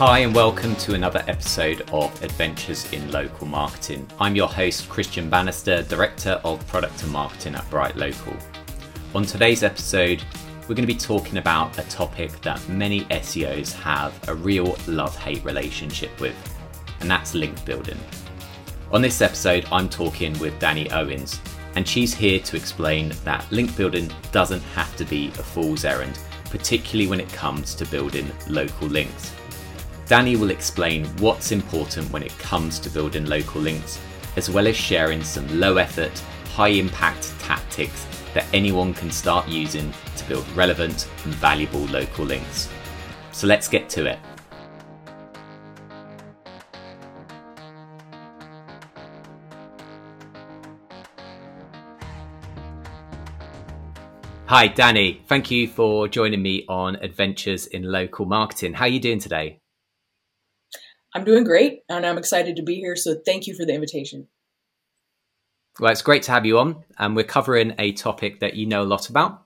Hi, and welcome to another episode of Adventures in Local Marketing. I'm your host, Christian Bannister, Director of Product and Marketing at Bright Local. On today's episode, we're going to be talking about a topic that many SEOs have a real love hate relationship with, and that's link building. On this episode, I'm talking with Danny Owens, and she's here to explain that link building doesn't have to be a fool's errand, particularly when it comes to building local links. Danny will explain what's important when it comes to building local links, as well as sharing some low effort, high impact tactics that anyone can start using to build relevant and valuable local links. So let's get to it. Hi, Danny. Thank you for joining me on Adventures in Local Marketing. How are you doing today? I'm doing great and I'm excited to be here. So thank you for the invitation. Well, it's great to have you on. And we're covering a topic that you know a lot about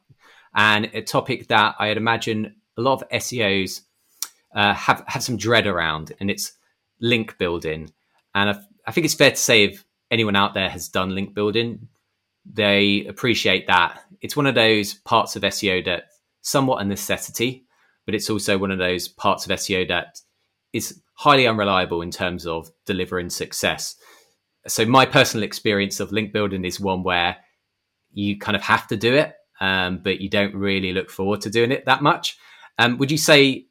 and a topic that I'd imagine a lot of SEOs uh, have, have some dread around, and it's link building. And I, I think it's fair to say if anyone out there has done link building, they appreciate that. It's one of those parts of SEO that somewhat a necessity, but it's also one of those parts of SEO that is highly unreliable in terms of delivering success. So my personal experience of link building is one where you kind of have to do it, um, but you don't really look forward to doing it that much. Um, would you say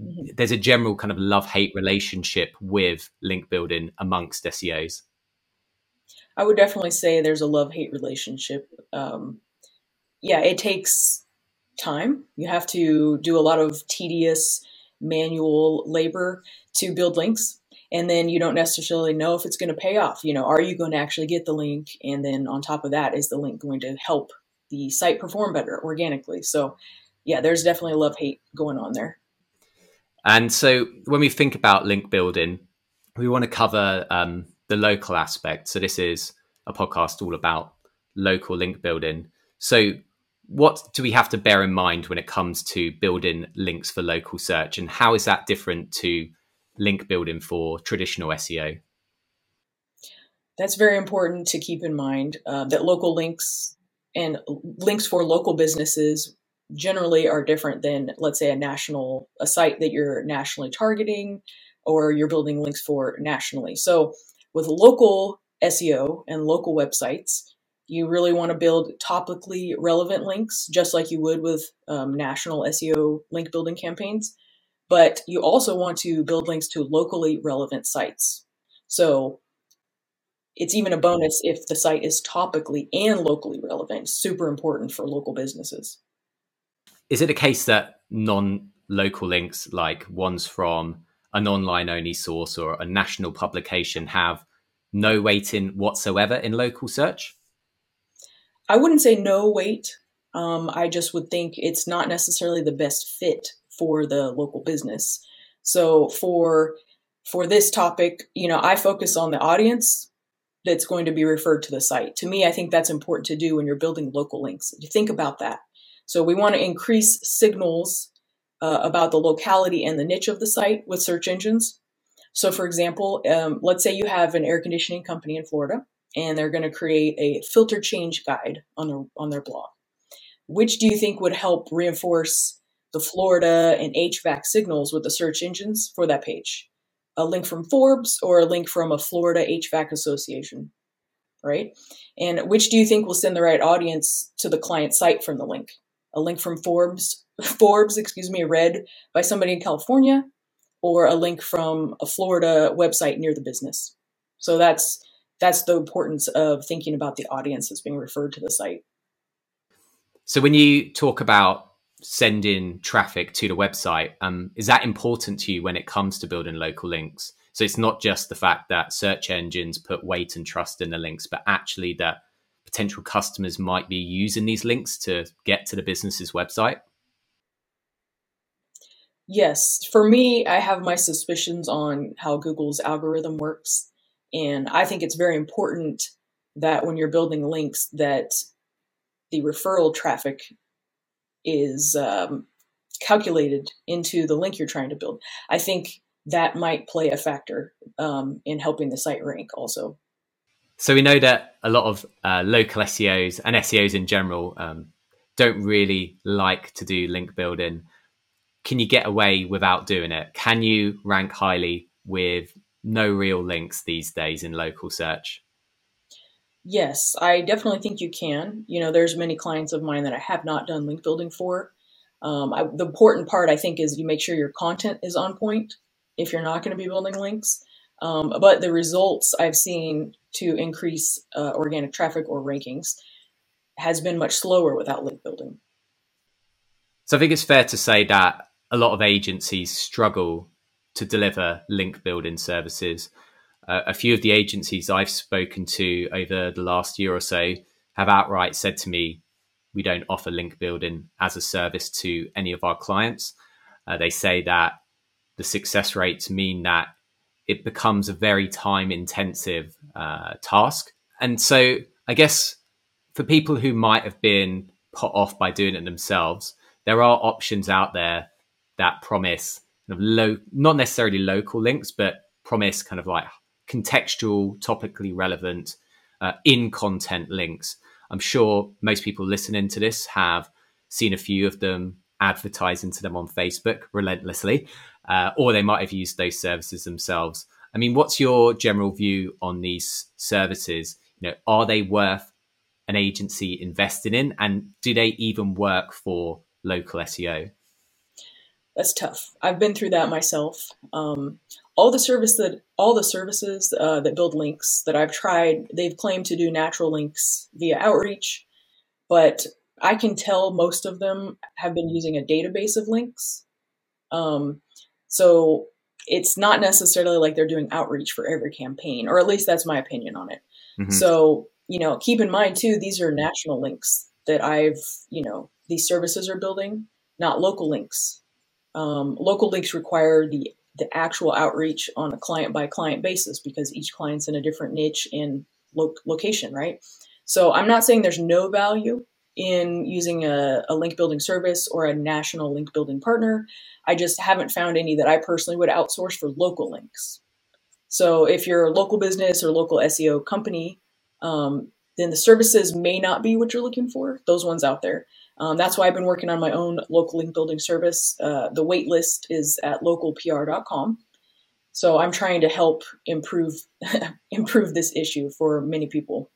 mm-hmm. there's a general kind of love hate relationship with link building amongst SEOs? I would definitely say there's a love hate relationship. Um, yeah, it takes time. You have to do a lot of tedious manual labor to build links and then you don't necessarily know if it's going to pay off. You know are you going to actually get the link? And then on top of that is the link going to help the site perform better organically? So yeah there's definitely love hate going on there. And so when we think about link building we want to cover um, the local aspect. So this is a podcast all about local link building. So what do we have to bear in mind when it comes to building links for local search? And how is that different to link building for traditional seo that's very important to keep in mind uh, that local links and links for local businesses generally are different than let's say a national a site that you're nationally targeting or you're building links for nationally so with local seo and local websites you really want to build topically relevant links, just like you would with um, national SEO link building campaigns. But you also want to build links to locally relevant sites. So it's even a bonus if the site is topically and locally relevant. Super important for local businesses. Is it a case that non local links, like ones from an online only source or a national publication, have no weighting whatsoever in local search? I wouldn't say no weight. Um, I just would think it's not necessarily the best fit for the local business. So for for this topic, you know, I focus on the audience that's going to be referred to the site. To me, I think that's important to do when you're building local links. Think about that. So we want to increase signals uh, about the locality and the niche of the site with search engines. So, for example, um, let's say you have an air conditioning company in Florida and they're going to create a filter change guide on their on their blog. Which do you think would help reinforce the Florida and HVAC signals with the search engines for that page? A link from Forbes or a link from a Florida HVAC association, right? And which do you think will send the right audience to the client site from the link? A link from Forbes, Forbes, excuse me, read by somebody in California, or a link from a Florida website near the business. So that's that's the importance of thinking about the audience that's being referred to the site. So when you talk about sending traffic to the website, um, is that important to you when it comes to building local links? So it's not just the fact that search engines put weight and trust in the links, but actually that potential customers might be using these links to get to the business's website. Yes, for me, I have my suspicions on how Google's algorithm works. And I think it's very important that when you're building links, that the referral traffic is um, calculated into the link you're trying to build. I think that might play a factor um, in helping the site rank also. So we know that a lot of uh, local SEOs and SEOs in general um, don't really like to do link building. Can you get away without doing it? Can you rank highly with no real links these days in local search? Yes, I definitely think you can. You know, there's many clients of mine that I have not done link building for. Um, I, the important part, I think, is you make sure your content is on point if you're not going to be building links. Um, but the results I've seen to increase uh, organic traffic or rankings has been much slower without link building. So I think it's fair to say that a lot of agencies struggle to deliver link building services. Uh, a few of the agencies I've spoken to over the last year or so have outright said to me, we don't offer link building as a service to any of our clients. Uh, they say that the success rates mean that it becomes a very time intensive uh, task. And so I guess for people who might have been put off by doing it themselves, there are options out there that promise kind of low, not necessarily local links, but promise kind of like contextual, topically relevant, uh, in content links. I'm sure most people listening to this have seen a few of them advertising to them on Facebook relentlessly, uh, or they might have used those services themselves. I mean, what's your general view on these services? You know, are they worth an agency investing in, and do they even work for local SEO? That's tough. I've been through that myself. Um, all the service that all the services uh, that build links that I've tried, they've claimed to do natural links via outreach, but I can tell most of them have been using a database of links. Um, so it's not necessarily like they're doing outreach for every campaign, or at least that's my opinion on it. Mm-hmm. So, you know, keep in mind too, these are national links that I've, you know, these services are building, not local links. Um, local links require the the actual outreach on a client by client basis because each client's in a different niche and lo- location, right? So I'm not saying there's no value in using a, a, link building service or a national link building partner. I just haven't found any that I personally would outsource for local links. So if you're a local business or local SEO company, um, then the services may not be what you're looking for. Those ones out there. Um, that's why I've been working on my own local link building service. Uh, the wait list is at localpr.com. So I'm trying to help improve improve this issue for many people.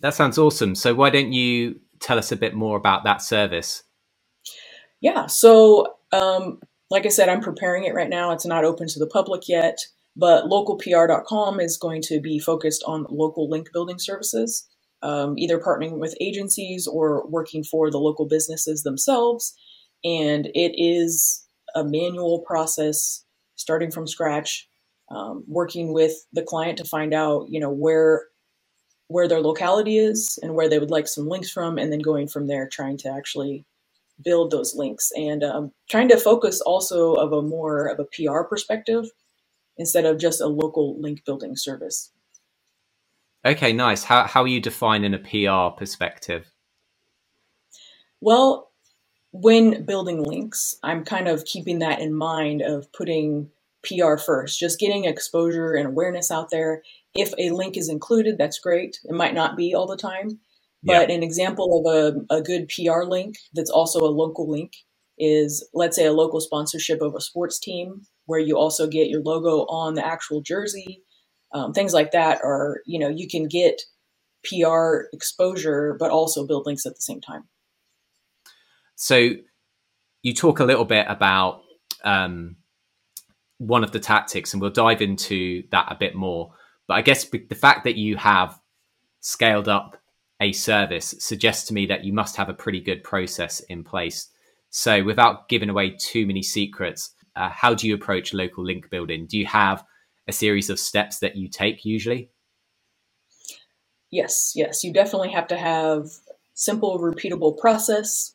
That sounds awesome. So why don't you tell us a bit more about that service? Yeah. So um, like I said, I'm preparing it right now. It's not open to the public yet, but localpr.com is going to be focused on local link building services um, either partnering with agencies or working for the local businesses themselves. And it is a manual process starting from scratch, um, working with the client to find out, you know, where where their locality is and where they would like some links from, and then going from there, trying to actually build those links and um, trying to focus also of a more of a PR perspective instead of just a local link building service. Okay, nice. How how are you defining a PR perspective? Well, when building links, I'm kind of keeping that in mind of putting PR first, just getting exposure and awareness out there. If a link is included, that's great. It might not be all the time, but yeah. an example of a, a good PR link that's also a local link is, let's say, a local sponsorship of a sports team where you also get your logo on the actual jersey um, things like that are you know you can get pr exposure but also build links at the same time. So you talk a little bit about um, one of the tactics and we'll dive into that a bit more. But i guess the fact that you have scaled up a service suggests to me that you must have a pretty good process in place. So without giving away too many secrets uh, how do you approach local link building do you have a series of steps that you take usually? Yes, yes. You definitely have to have simple, repeatable process.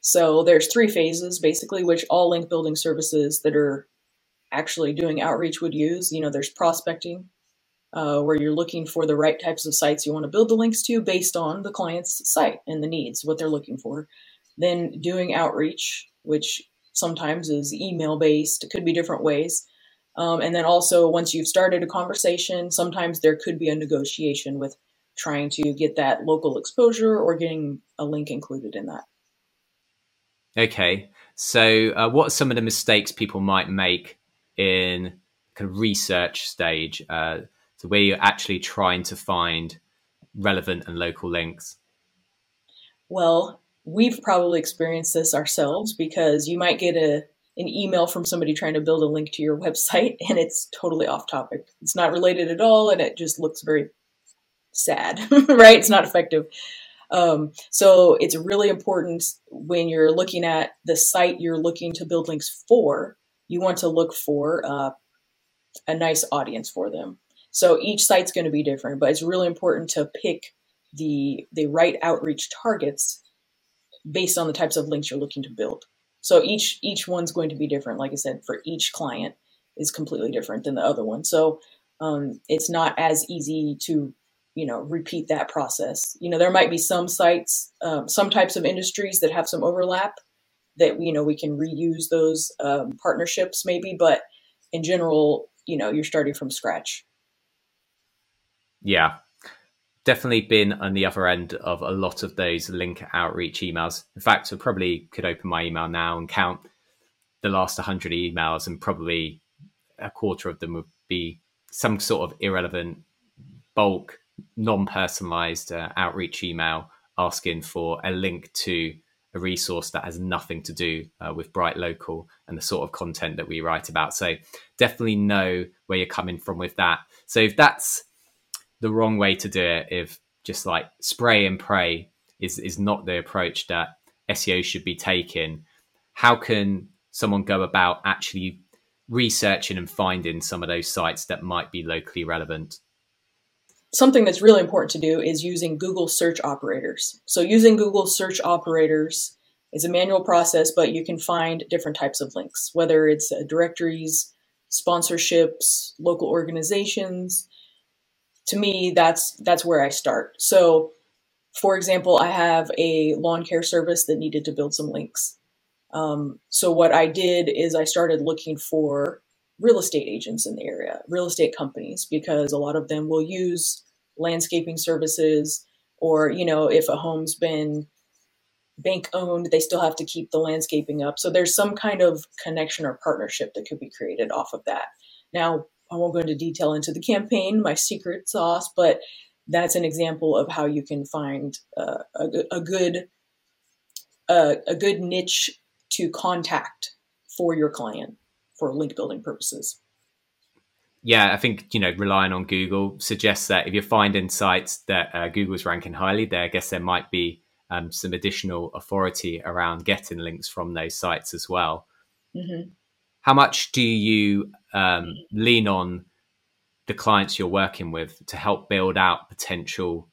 So there's three phases basically, which all link building services that are actually doing outreach would use. You know, there's prospecting, uh, where you're looking for the right types of sites you want to build the links to based on the client's site and the needs, what they're looking for. Then doing outreach, which sometimes is email based. It could be different ways. Um, and then also, once you've started a conversation, sometimes there could be a negotiation with trying to get that local exposure or getting a link included in that. Okay. So, uh, what are some of the mistakes people might make in kind of research stage, uh, so where you're actually trying to find relevant and local links? Well, we've probably experienced this ourselves because you might get a an email from somebody trying to build a link to your website and it's totally off topic. It's not related at all and it just looks very sad, right? It's not effective. Um, so it's really important when you're looking at the site you're looking to build links for, you want to look for uh, a nice audience for them. So each site's going to be different, but it's really important to pick the the right outreach targets based on the types of links you're looking to build. So each each one's going to be different. Like I said, for each client is completely different than the other one. So um, it's not as easy to you know repeat that process. You know, there might be some sites, um, some types of industries that have some overlap that you know we can reuse those um, partnerships maybe, but in general, you know, you're starting from scratch. Yeah, definitely been on the other end of a lot of those link outreach emails. In fact, I probably could open my email now and count the last 100 emails, and probably a quarter of them would be some sort of irrelevant, bulk, non personalized uh, outreach email asking for a link to a resource that has nothing to do uh, with Bright Local and the sort of content that we write about. So definitely know where you're coming from with that. So if that's the wrong way to do it if just like spray and pray is is not the approach that SEO should be taking. How can someone go about actually researching and finding some of those sites that might be locally relevant? Something that's really important to do is using Google search operators. So using Google search operators is a manual process, but you can find different types of links, whether it's uh, directories, sponsorships, local organizations, to me that's that's where i start. So for example i have a lawn care service that needed to build some links. Um, so what i did is i started looking for real estate agents in the area real estate companies because a lot of them will use landscaping services or you know if a home's been bank owned they still have to keep the landscaping up. So there's some kind of connection or partnership that could be created off of that. Now I won't go into detail into the campaign, my secret sauce, but that's an example of how you can find uh, a, a, good uh, a good niche to contact for your client for link building purposes. Yeah, I think you know relying on Google suggests that if you're finding sites that uh, Google's ranking highly, there I guess there might be um, some additional authority around getting links from those sites as well. Mm-hmm how much do you um, lean on the clients you're working with to help build out potential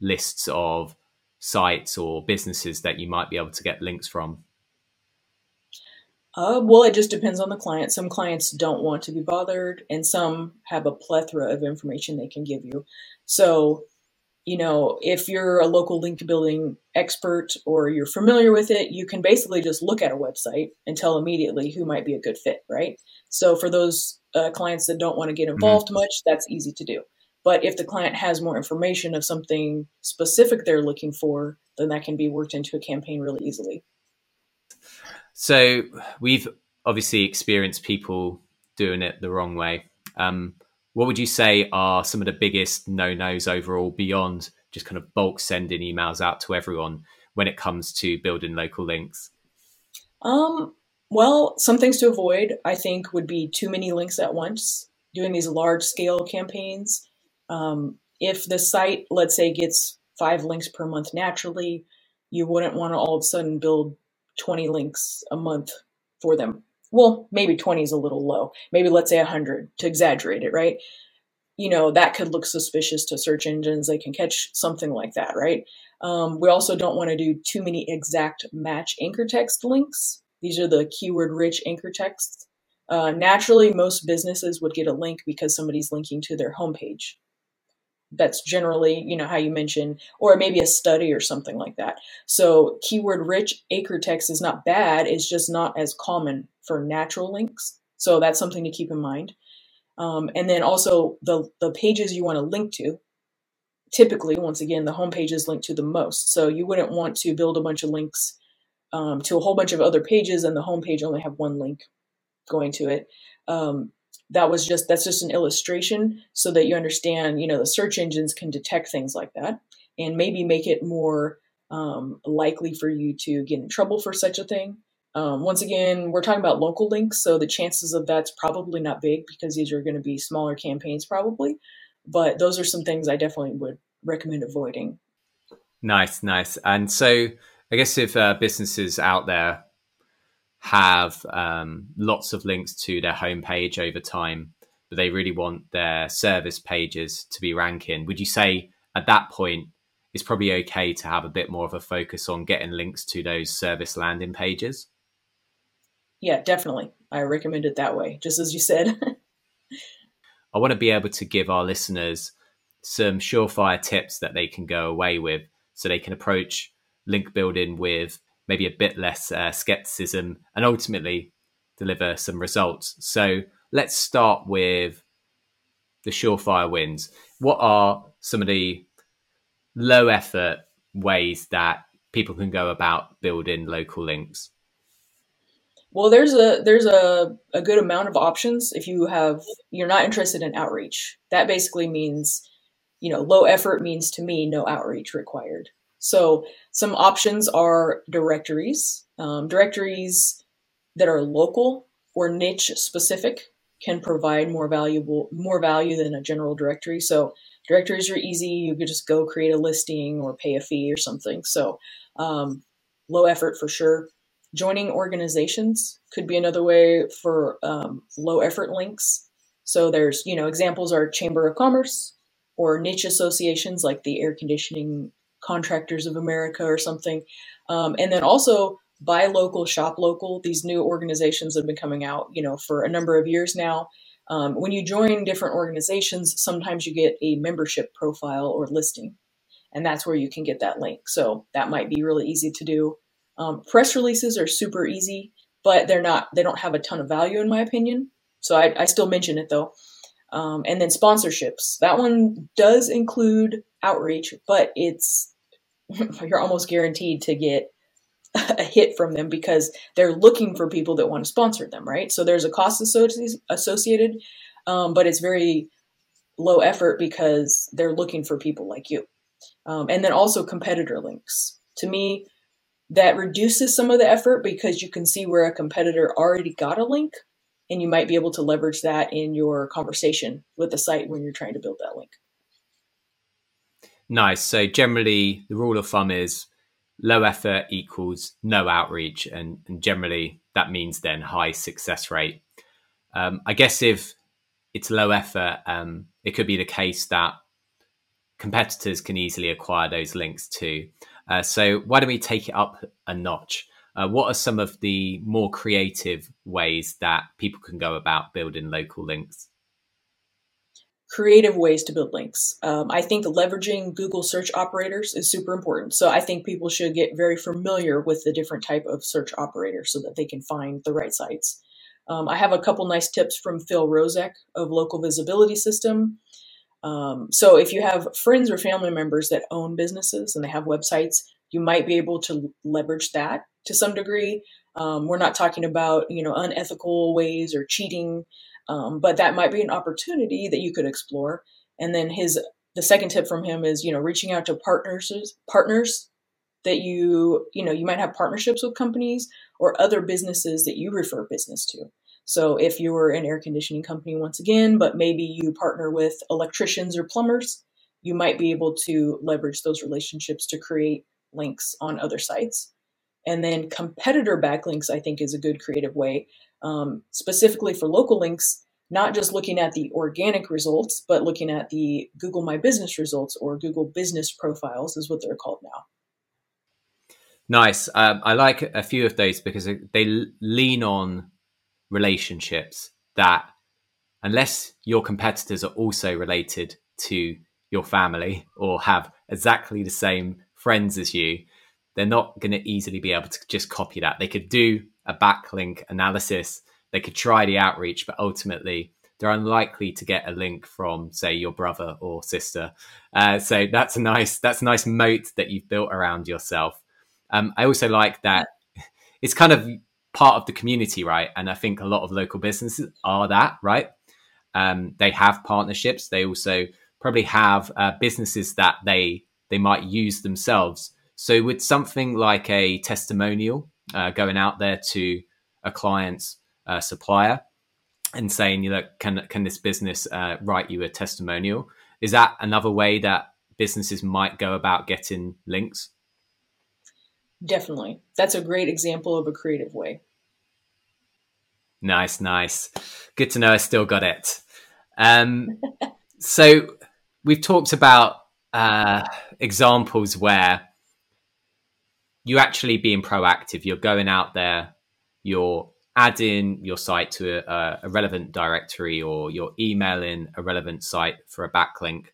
lists of sites or businesses that you might be able to get links from? Uh, well, it just depends on the client. Some clients don't want to be bothered, and some have a plethora of information they can give you. So you know, if you're a local link building expert or you're familiar with it, you can basically just look at a website and tell immediately who might be a good fit, right? So for those uh, clients that don't want to get mm-hmm. involved mm-hmm. much, that's easy to do. But if the client has more information of something specific they're looking for, then that can be worked into a campaign really easily. So we've obviously experienced people doing it the wrong way. Um, what would you say are some of the biggest no nos overall beyond just kind of bulk sending emails out to everyone when it comes to building local links? Um, well, some things to avoid, I think, would be too many links at once, doing these large scale campaigns. Um, if the site, let's say, gets five links per month naturally, you wouldn't want to all of a sudden build 20 links a month for them well, maybe 20 is a little low. Maybe let's say 100 to exaggerate it, right? You know, that could look suspicious to search engines. They can catch something like that, right? Um, we also don't want to do too many exact match anchor text links. These are the keyword rich anchor texts. Uh, naturally, most businesses would get a link because somebody's linking to their homepage. that's generally you know how you mentioned or maybe a study or something like that so keyword rich anchor text is not bad it's just not as common for natural links. So that's something to keep in mind. Um, and then also the the pages you want to link to typically once again the home page is linked to the most. So you wouldn't want to build a bunch of links um, to a whole bunch of other pages and the home page only have one link going to it. Um, that was just that's just an illustration so that you understand you know the search engines can detect things like that and maybe make it more um, likely for you to get in trouble for such a thing um, once again we're talking about local links so the chances of that's probably not big because these are going to be smaller campaigns probably but those are some things i definitely would recommend avoiding nice nice and so i guess if uh, businesses out there have um, lots of links to their homepage over time, but they really want their service pages to be ranking. Would you say at that point it's probably okay to have a bit more of a focus on getting links to those service landing pages? Yeah, definitely. I recommend it that way, just as you said. I want to be able to give our listeners some surefire tips that they can go away with so they can approach link building with maybe a bit less uh, skepticism and ultimately deliver some results. So let's start with the surefire wins. What are some of the low effort ways that people can go about building local links? Well, there's a there's a, a good amount of options if you have you're not interested in outreach. That basically means, you know, low effort means to me no outreach required. So some options are directories. Um, directories that are local or niche specific can provide more valuable more value than a general directory. So directories are easy. You could just go create a listing or pay a fee or something. So um, low effort for sure. Joining organizations could be another way for um, low effort links. So there's you know examples are Chamber of Commerce or niche associations like the Air Conditioning Contractors of America or something. Um, and then also buy local, shop local. These new organizations have been coming out, you know, for a number of years now. Um, when you join different organizations, sometimes you get a membership profile or listing, and that's where you can get that link. So that might be really easy to do. Um, press releases are super easy, but they're not. They don't have a ton of value, in my opinion. So I, I still mention it though. Um, and then sponsorships. That one does include outreach, but it's you're almost guaranteed to get a hit from them because they're looking for people that want to sponsor them, right? So there's a cost associated, um, but it's very low effort because they're looking for people like you. Um, and then also competitor links. To me, that reduces some of the effort because you can see where a competitor already got a link and you might be able to leverage that in your conversation with the site when you're trying to build that link. Nice. So generally, the rule of thumb is low effort equals no outreach, and, and generally that means then high success rate. Um, I guess if it's low effort, um, it could be the case that competitors can easily acquire those links too. Uh, so why don't we take it up a notch? Uh, what are some of the more creative ways that people can go about building local links? Creative ways to build links. Um, I think leveraging Google search operators is super important. So I think people should get very familiar with the different type of search operators so that they can find the right sites. Um, I have a couple nice tips from Phil Rozek of Local Visibility System. Um, so if you have friends or family members that own businesses and they have websites, you might be able to leverage that to some degree. Um, we're not talking about you know unethical ways or cheating, um, but that might be an opportunity that you could explore. And then his the second tip from him is you know reaching out to partners partners that you you know you might have partnerships with companies or other businesses that you refer business to. So if you're an air conditioning company once again, but maybe you partner with electricians or plumbers, you might be able to leverage those relationships to create links on other sites. And then competitor backlinks, I think, is a good creative way, um, specifically for local links, not just looking at the organic results, but looking at the Google My Business results or Google Business Profiles, is what they're called now. Nice. Um, I like a few of those because they lean on relationships that, unless your competitors are also related to your family or have exactly the same friends as you, they're not going to easily be able to just copy that. They could do a backlink analysis, they could try the outreach, but ultimately they're unlikely to get a link from, say, your brother or sister. Uh, so that's a nice that's a nice moat that you've built around yourself. Um, I also like that it's kind of part of the community, right? And I think a lot of local businesses are that, right? Um, they have partnerships. They also probably have uh, businesses that they they might use themselves. So with something like a testimonial uh, going out there to a client's uh, supplier and saying, you know, can can this business uh, write you a testimonial? Is that another way that businesses might go about getting links? Definitely. That's a great example of a creative way. Nice, nice. Good to know I still got it. Um, so we've talked about uh, examples where you're actually being proactive, you're going out there, you're adding your site to a, a relevant directory or you're emailing a relevant site for a backlink.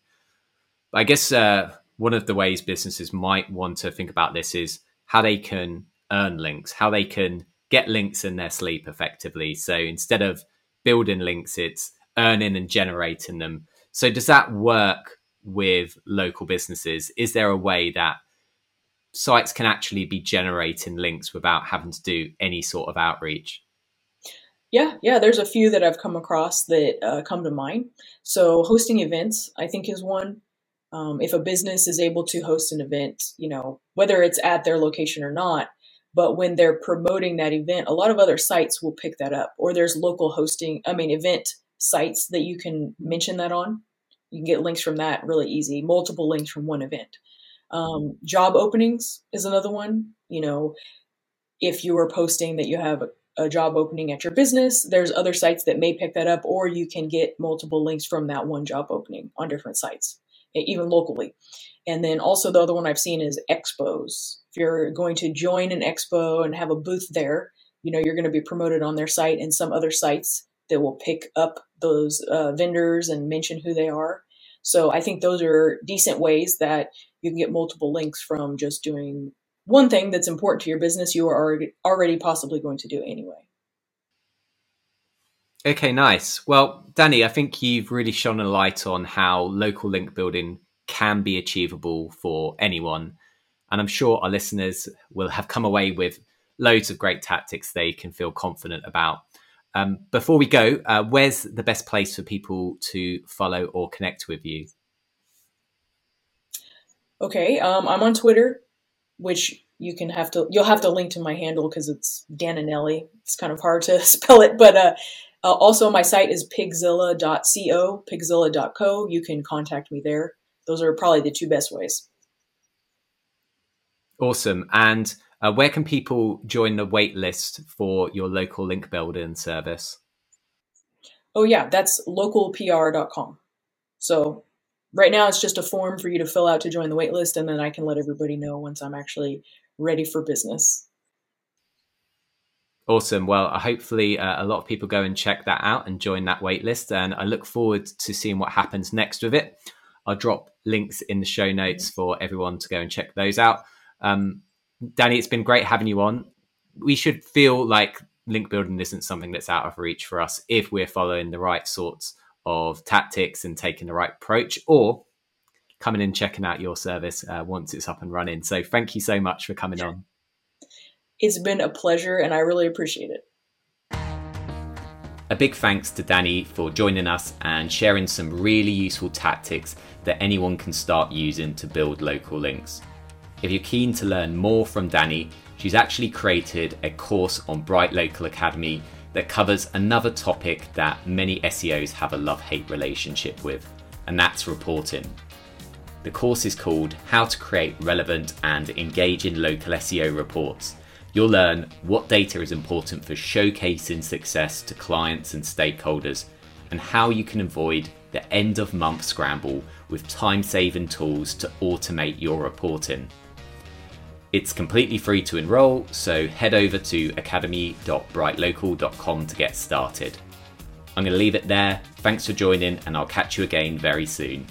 I guess uh, one of the ways businesses might want to think about this is how they can earn links, how they can get links in their sleep effectively. So instead of building links, it's earning and generating them. So does that work with local businesses? Is there a way that sites can actually be generating links without having to do any sort of outreach? Yeah, yeah, there's a few that I've come across that uh, come to mind. So hosting events, I think, is one. Um, if a business is able to host an event, you know, whether it's at their location or not, but when they're promoting that event, a lot of other sites will pick that up. Or there's local hosting, I mean, event sites that you can mention that on. You can get links from that really easy, multiple links from one event. Um, job openings is another one. You know, if you are posting that you have a, a job opening at your business, there's other sites that may pick that up, or you can get multiple links from that one job opening on different sites, even locally. And then also the other one I've seen is expos. If you're going to join an expo and have a booth there, you know, you're going to be promoted on their site and some other sites that will pick up those uh, vendors and mention who they are. So I think those are decent ways that you can get multiple links from just doing one thing that's important to your business you are already, already possibly going to do anyway. Okay, nice. Well, Danny, I think you've really shone a light on how local link building can be achievable for anyone. And I'm sure our listeners will have come away with loads of great tactics they can feel confident about. Um, before we go, uh, where's the best place for people to follow or connect with you? Okay, um, I'm on Twitter, which you can have to you'll have to link to my handle because it's Dananelli. It's kind of hard to spell it, but uh, uh, also my site is pigzilla.co, pigzilla.co. You can contact me there those are probably the two best ways. Awesome. And uh, where can people join the wait list for your local link building service? Oh, yeah, that's localpr.com. So right now it's just a form for you to fill out to join the waitlist and then I can let everybody know once I'm actually ready for business. Awesome. Well, hopefully uh, a lot of people go and check that out and join that wait list. And I look forward to seeing what happens next with it. I'll drop links in the show notes for everyone to go and check those out. Um, Danny, it's been great having you on. We should feel like link building isn't something that's out of reach for us if we're following the right sorts of tactics and taking the right approach, or coming and checking out your service uh, once it's up and running. So, thank you so much for coming on. It's been a pleasure, and I really appreciate it. A big thanks to Danny for joining us and sharing some really useful tactics that anyone can start using to build local links. If you're keen to learn more from Danny, she's actually created a course on Bright Local Academy that covers another topic that many SEOs have a love hate relationship with, and that's reporting. The course is called How to Create Relevant and Engaging Local SEO Reports You'll learn what data is important for showcasing success to clients and stakeholders, and how you can avoid the end of month scramble with time saving tools to automate your reporting. It's completely free to enroll, so head over to academy.brightlocal.com to get started. I'm going to leave it there. Thanks for joining, and I'll catch you again very soon.